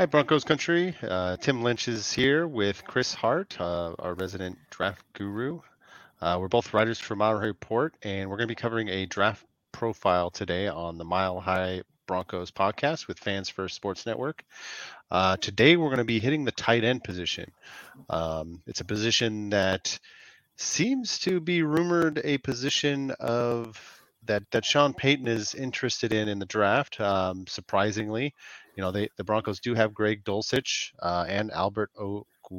Hi, Broncos country. Uh, Tim Lynch is here with Chris Hart, uh, our resident draft guru. Uh, we're both writers for Mile High Report, and we're going to be covering a draft profile today on the Mile High Broncos podcast with Fans First Sports Network. Uh, today, we're going to be hitting the tight end position. Um, it's a position that seems to be rumored a position of that that Sean Payton is interested in in the draft. Um, surprisingly, you know, they the Broncos do have Greg Dulcich uh, and Albert Oak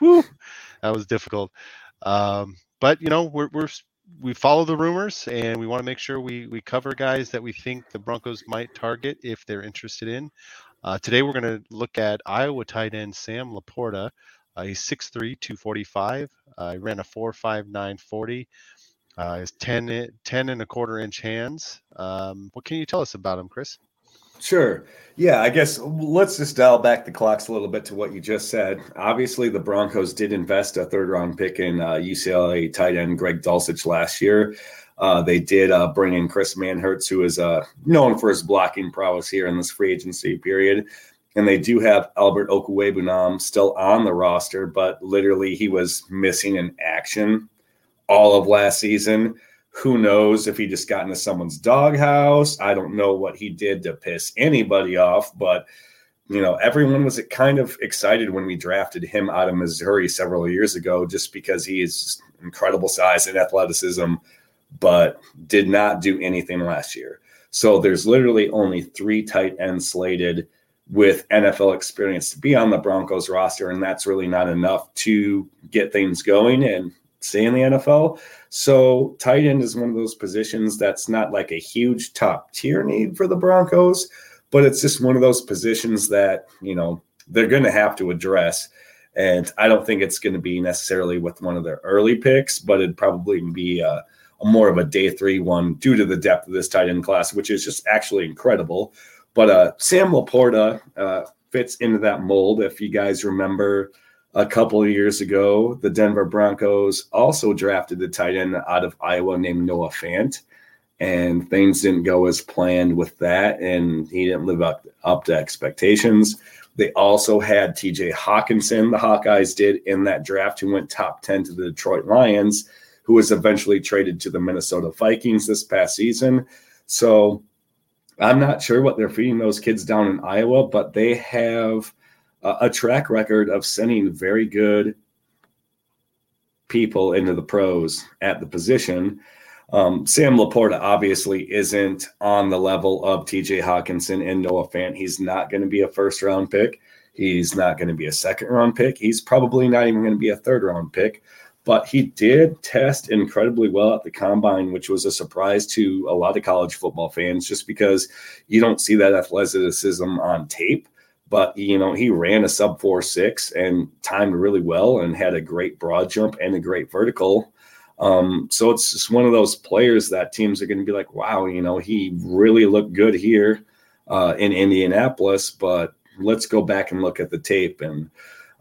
Woo that was difficult. Um, but you know, we're we're we follow the rumors and we want to make sure we we cover guys that we think the Broncos might target if they're interested in. Uh, today we're going to look at Iowa tight end Sam LaPorta. Uh, he's 6'3", 245. Uh, he ran a 4.59 40. Uh, he's 10, 10 and a quarter inch hands. Um, what can you tell us about him, Chris? Sure. Yeah, I guess let's just dial back the clocks a little bit to what you just said. Obviously, the Broncos did invest a third round pick in uh, UCLA tight end Greg Dulcich last year. Uh, they did uh, bring in Chris Manhertz, who is uh, known for his blocking prowess here in this free agency period. And they do have Albert Okwuegbunam still on the roster, but literally he was missing in action all of last season. Who knows if he just got into someone's doghouse? I don't know what he did to piss anybody off, but you know, everyone was kind of excited when we drafted him out of Missouri several years ago, just because he is incredible size and athleticism, but did not do anything last year. So there's literally only three tight ends slated with NFL experience to be on the Broncos roster, and that's really not enough to get things going. And stay in the NFL. So tight end is one of those positions that's not like a huge top tier need for the Broncos, but it's just one of those positions that, you know, they're going to have to address. And I don't think it's going to be necessarily with one of their early picks, but it'd probably be a, a more of a day three one due to the depth of this tight end class, which is just actually incredible. But uh, Sam LaPorta uh, fits into that mold. If you guys remember, a couple of years ago, the Denver Broncos also drafted the tight end out of Iowa named Noah Fant, and things didn't go as planned with that, and he didn't live up, up to expectations. They also had TJ Hockenson, the Hawkeyes did in that draft, who went top 10 to the Detroit Lions, who was eventually traded to the Minnesota Vikings this past season. So I'm not sure what they're feeding those kids down in Iowa, but they have a track record of sending very good people into the pros at the position. Um, Sam LaPorta obviously isn't on the level of TJ Hockenson and Noah Fant. He's not going to be a first round pick. He's not going to be a second round pick. He's probably not even going to be a third round pick. But he did test incredibly well at the combine, which was a surprise to a lot of college football fans, just because you don't see that athleticism on tape but you know he ran a sub four six and timed really well and had a great broad jump and a great vertical. Um, so it's just one of those players that teams are going to be like, wow, you know, he really looked good here uh, in Indianapolis, but let's go back and look at the tape. And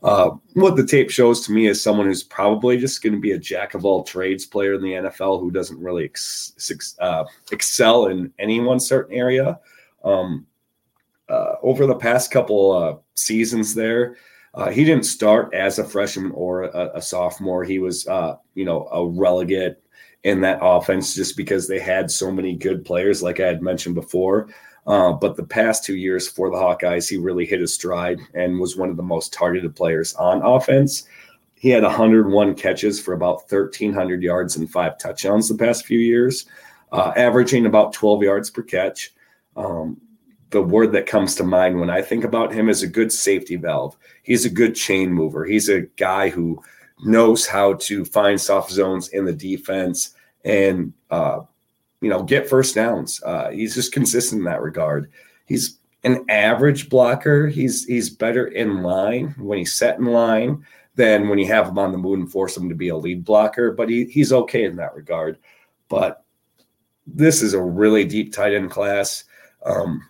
uh, what the tape shows to me is someone who's probably just going to be a jack of all trades player in the NFL who doesn't really ex- uh, excel in any one certain area. Um, uh, over the past couple uh, seasons there, uh, he didn't start as a freshman or a, a sophomore. He was, uh, you know, a relegate in that offense just because they had so many good players, like I had mentioned before. Uh, but the past two years for the Hawkeyes, he really hit his stride and was one of the most targeted players on offense. He had 101 catches for about 1,300 yards and five touchdowns the past few years, uh, averaging about 12 yards per catch. Um, the word that comes to mind when I think about him is a good safety valve. He's a good chain mover. He's a guy who knows how to find soft zones in the defense and uh, you know get first downs. Uh, he's just consistent in that regard. He's an average blocker. He's he's better in line when he's set in line than when you have him on the move and force him to be a lead blocker. But he, he's okay in that regard. But this is a really deep tight end class. Um,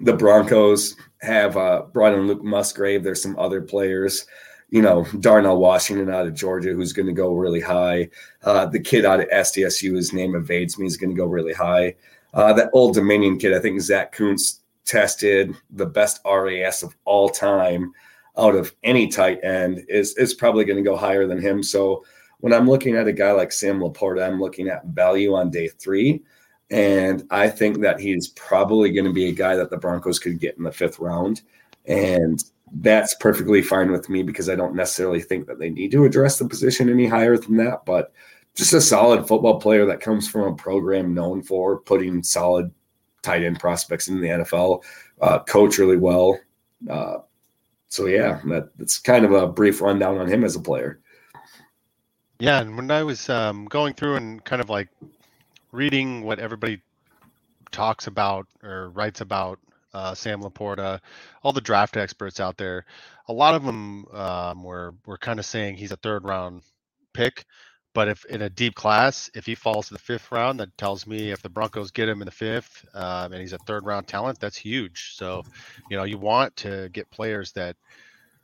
the Broncos have uh, brought in Luke Musgrave. There's some other players, you know, Darnell Washington out of Georgia, who's going to go really high. Uh, the kid out of SDSU, his name evades me, is going to go really high. Uh, that Old Dominion kid, I think Zach Kuntz, tested, the best RAS of all time out of any tight end is is probably going to go higher than him. So when I'm looking at a guy like Sam LaPorta, I'm looking at value on day three. And I think that he's probably going to be a guy that the Broncos could get in the fifth round. And that's perfectly fine with me because I don't necessarily think that they need to address the position any higher than that. But just a solid football player that comes from a program known for putting solid tight end prospects in the NFL, uh, coach really well. Uh, so yeah, that, that's kind of a brief rundown on him as a player. Yeah, and when I was um, going through and kind of like reading what everybody talks about or writes about uh, Sam LaPorta, all the draft experts out there, a lot of them um, were were kind of saying he's a third round pick. But if in a deep class, if he falls to the fifth round, that tells me if the Broncos get him in the fifth um, and he's a third round talent, that's huge. So, you know, you want to get players that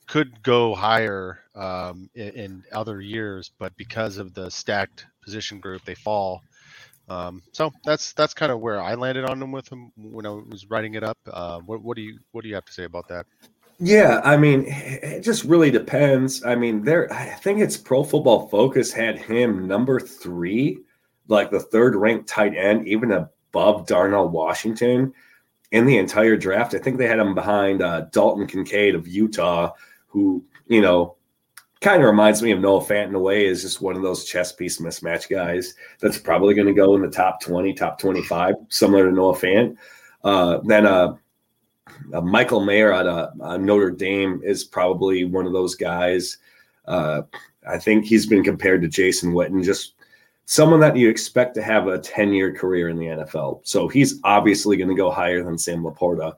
could go higher um, in, in, other years, but because of the stacked position group, they fall. Um, so that's that's kind of where I landed on them with him when I was writing it up. Uh, what, what do you what do you have to say about that? Yeah, I mean, it just really depends. I mean, there, I think it's Pro Football Focus had him number three, like the third ranked tight end, even above Darnell Washington in the entire draft. I think they had him behind uh, Dalton Kincaid of Utah, who, you know, kind of reminds me of Noah Fant in a way, is just one of those chess piece mismatch guys that's probably going to go in the top 20, top 25, similar to Noah Fant. Uh, then, uh, uh, Michael Mayer at uh, uh, Notre Dame is probably one of those guys. Uh, I think he's been compared to Jason Witten, just someone that you expect to have a 10 year career in the NFL. So he's obviously going to go higher than Sam LaPorta.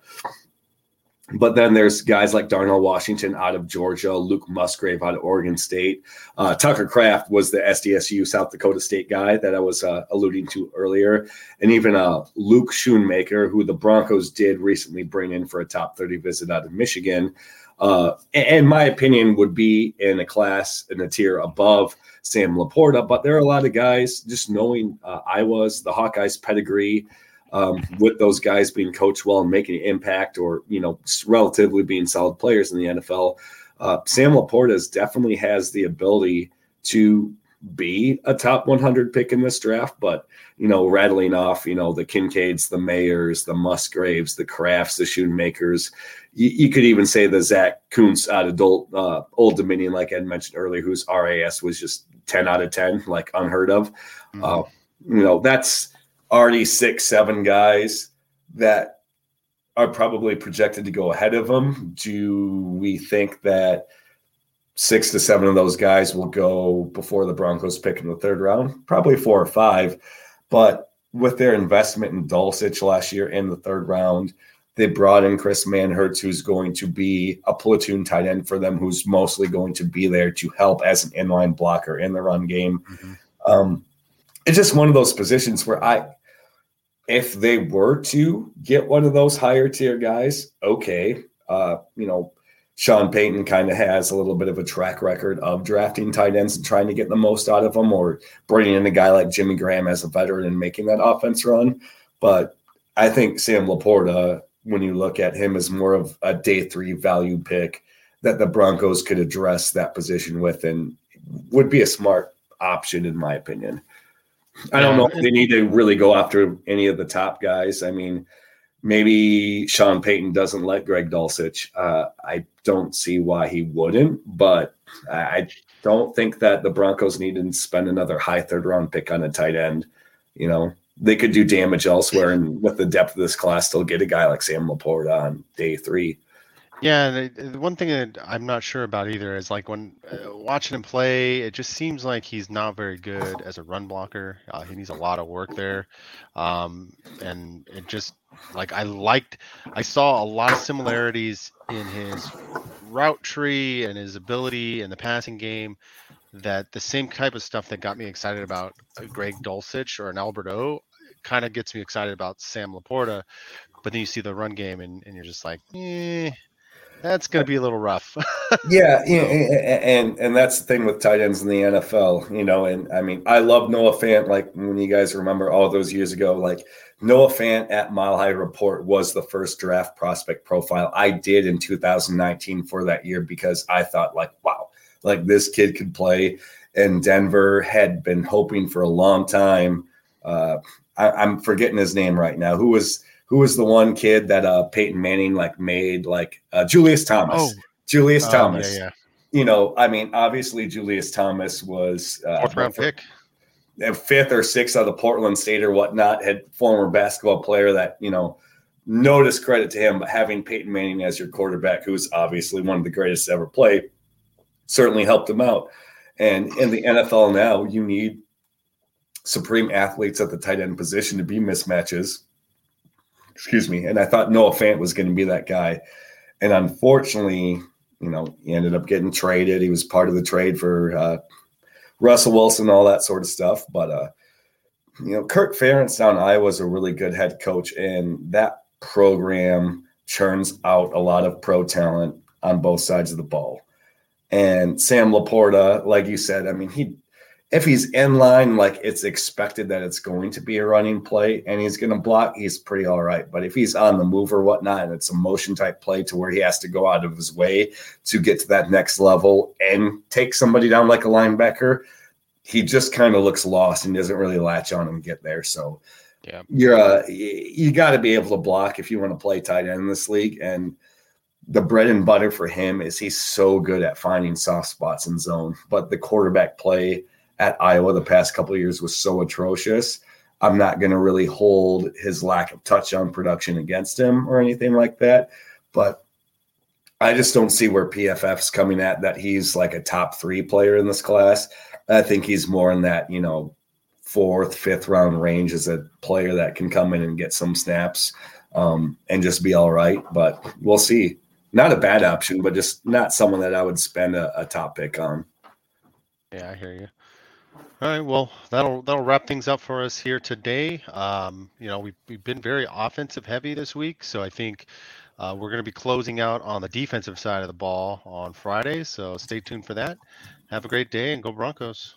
But then there's guys like Darnell Washington out of Georgia, Luke Musgrave out of Oregon State. Uh, Tucker Kraft was the SDSU South Dakota State guy that I was uh, alluding to earlier. And even uh, Luke Schoonmaker, who the Broncos did recently bring in for a top 30 visit out of Michigan. Uh, and my opinion would be in a class in a tier above Sam LaPorta. But there are a lot of guys just knowing uh, Iowa's, the Hawkeyes pedigree um, with those guys being coached well and making an impact or, you know, relatively being solid players in the NFL. Uh, Sam LaPorta definitely has the ability to be a top 100 pick in this draft, but you know, rattling off, you know, the Kincaids, the Mayers, the Musgraves, the Krafts, the Schoonmakers. You, you, could even say the Zach Kuntz out of Old, uh, Old Dominion, like I mentioned earlier, whose RAS was just 10 out of 10, like unheard of. Mm-hmm. Uh, you know, that's already six, seven guys that are probably projected to go ahead of him. Do we think that six to seven of those guys will go before the Broncos pick in the third round? Probably four or five. But with their investment in Dulcich last year in the third round, they brought in Chris Manhertz, who's going to be a platoon tight end for them, who's mostly going to be there to help as an inline blocker in the run game. Mm-hmm. Um, it's just one of those positions where I, if they were to get one of those higher tier guys, okay, uh, you know, Sean Payton kind of has a little bit of a track record of drafting tight ends and trying to get the most out of them, or bringing in a guy like Jimmy Graham as a veteran and making that offense run. But I think Sam LaPorta, when you look at him, is more of a day three value pick that the Broncos could address that position with and would be a smart option, in my opinion. I don't know if they need to really go after any of the top guys. I mean, maybe Sean Payton doesn't like Greg Dulcich. Uh, I don't see why he wouldn't, but I don't think that the Broncos need to spend another high third round pick on a tight end. You know, they could do damage elsewhere, and with the depth of this class, they'll get a guy like Sam LaPorta on day three. Yeah, the, one thing that I'm not sure about either is like when uh, watching him play, it just seems like he's not very good as a run blocker. Uh, he needs a lot of work there, um, and it just like I liked, I saw a lot of similarities in his route tree and his ability in the passing game. That the same type of stuff that got me excited about Greg Dulcich or an Albert O kind of gets me excited about Sam LaPorta. But then you see the run game and, and you're just like, eh that's going to be a little rough. yeah, yeah, and and that's the thing with tight ends in the NFL, you know. And I mean, I love Noah Fant. Like when you guys remember all those years ago, like Noah Fant at Mile High Report was the first draft prospect profile I did in 2019 for that year because I thought like, wow, like this kid could play. And Denver had been hoping for a long time. Uh, I, am forgetting his name right now. Who was who was the one kid that uh, Peyton Manning like made like uh, Julius Thomas? Oh. Julius um, Thomas. Yeah, yeah. You know, I mean, obviously Julius Thomas was uh, fourth round pick fifth or sixth out of the Portland State or whatnot, had former basketball player that, you know, no discredit to him, but having Peyton Manning as your quarterback, who's obviously one of the greatest to ever play, certainly helped him out. And in the NFL now, you need supreme athletes at the tight end position to be mismatches. Excuse me. And I thought Noah Fant was going to be that guy. And unfortunately, you know, he ended up getting traded. He was part of the trade for uh, Russell Wilson, all that sort of stuff. But uh, you know, Kirk Ferentz down Iowa is a really good head coach, and that program churns out a lot of pro talent on both sides of the ball. And Sam LaPorta, like you said, I mean, he if he's in line, like it's expected that it's going to be a running play and he's going to block, he's pretty all right. But if he's on the move or whatnot, and it's a motion type play to where he has to go out of his way to get to that next level and take somebody down like a linebacker, he just kind of looks lost and doesn't really latch on and get there. So, yeah, you're uh, you got to be able to block if you want to play tight end in this league. And the bread and butter for him is he's so good at finding soft spots in zone, but the quarterback play at Iowa the past couple of years was so atrocious. I'm not going to really hold his lack of touchdown production against him or anything like that. But I just don't see where PFF's coming at that he's like a top three player in this class. I think he's more in that, you know, fourth, fifth round range as a player that can come in and get some snaps um, and just be all right. But we'll see. Not a bad option, but just not someone that I would spend a, a top pick on. Yeah, I hear you. All right, well, that'll that'll wrap things up for us here today. Um, you know, we've we've been very offensive heavy this week, so I think uh, we're going to be closing out on the defensive side of the ball on Friday. So stay tuned for that. Have a great day and go Broncos.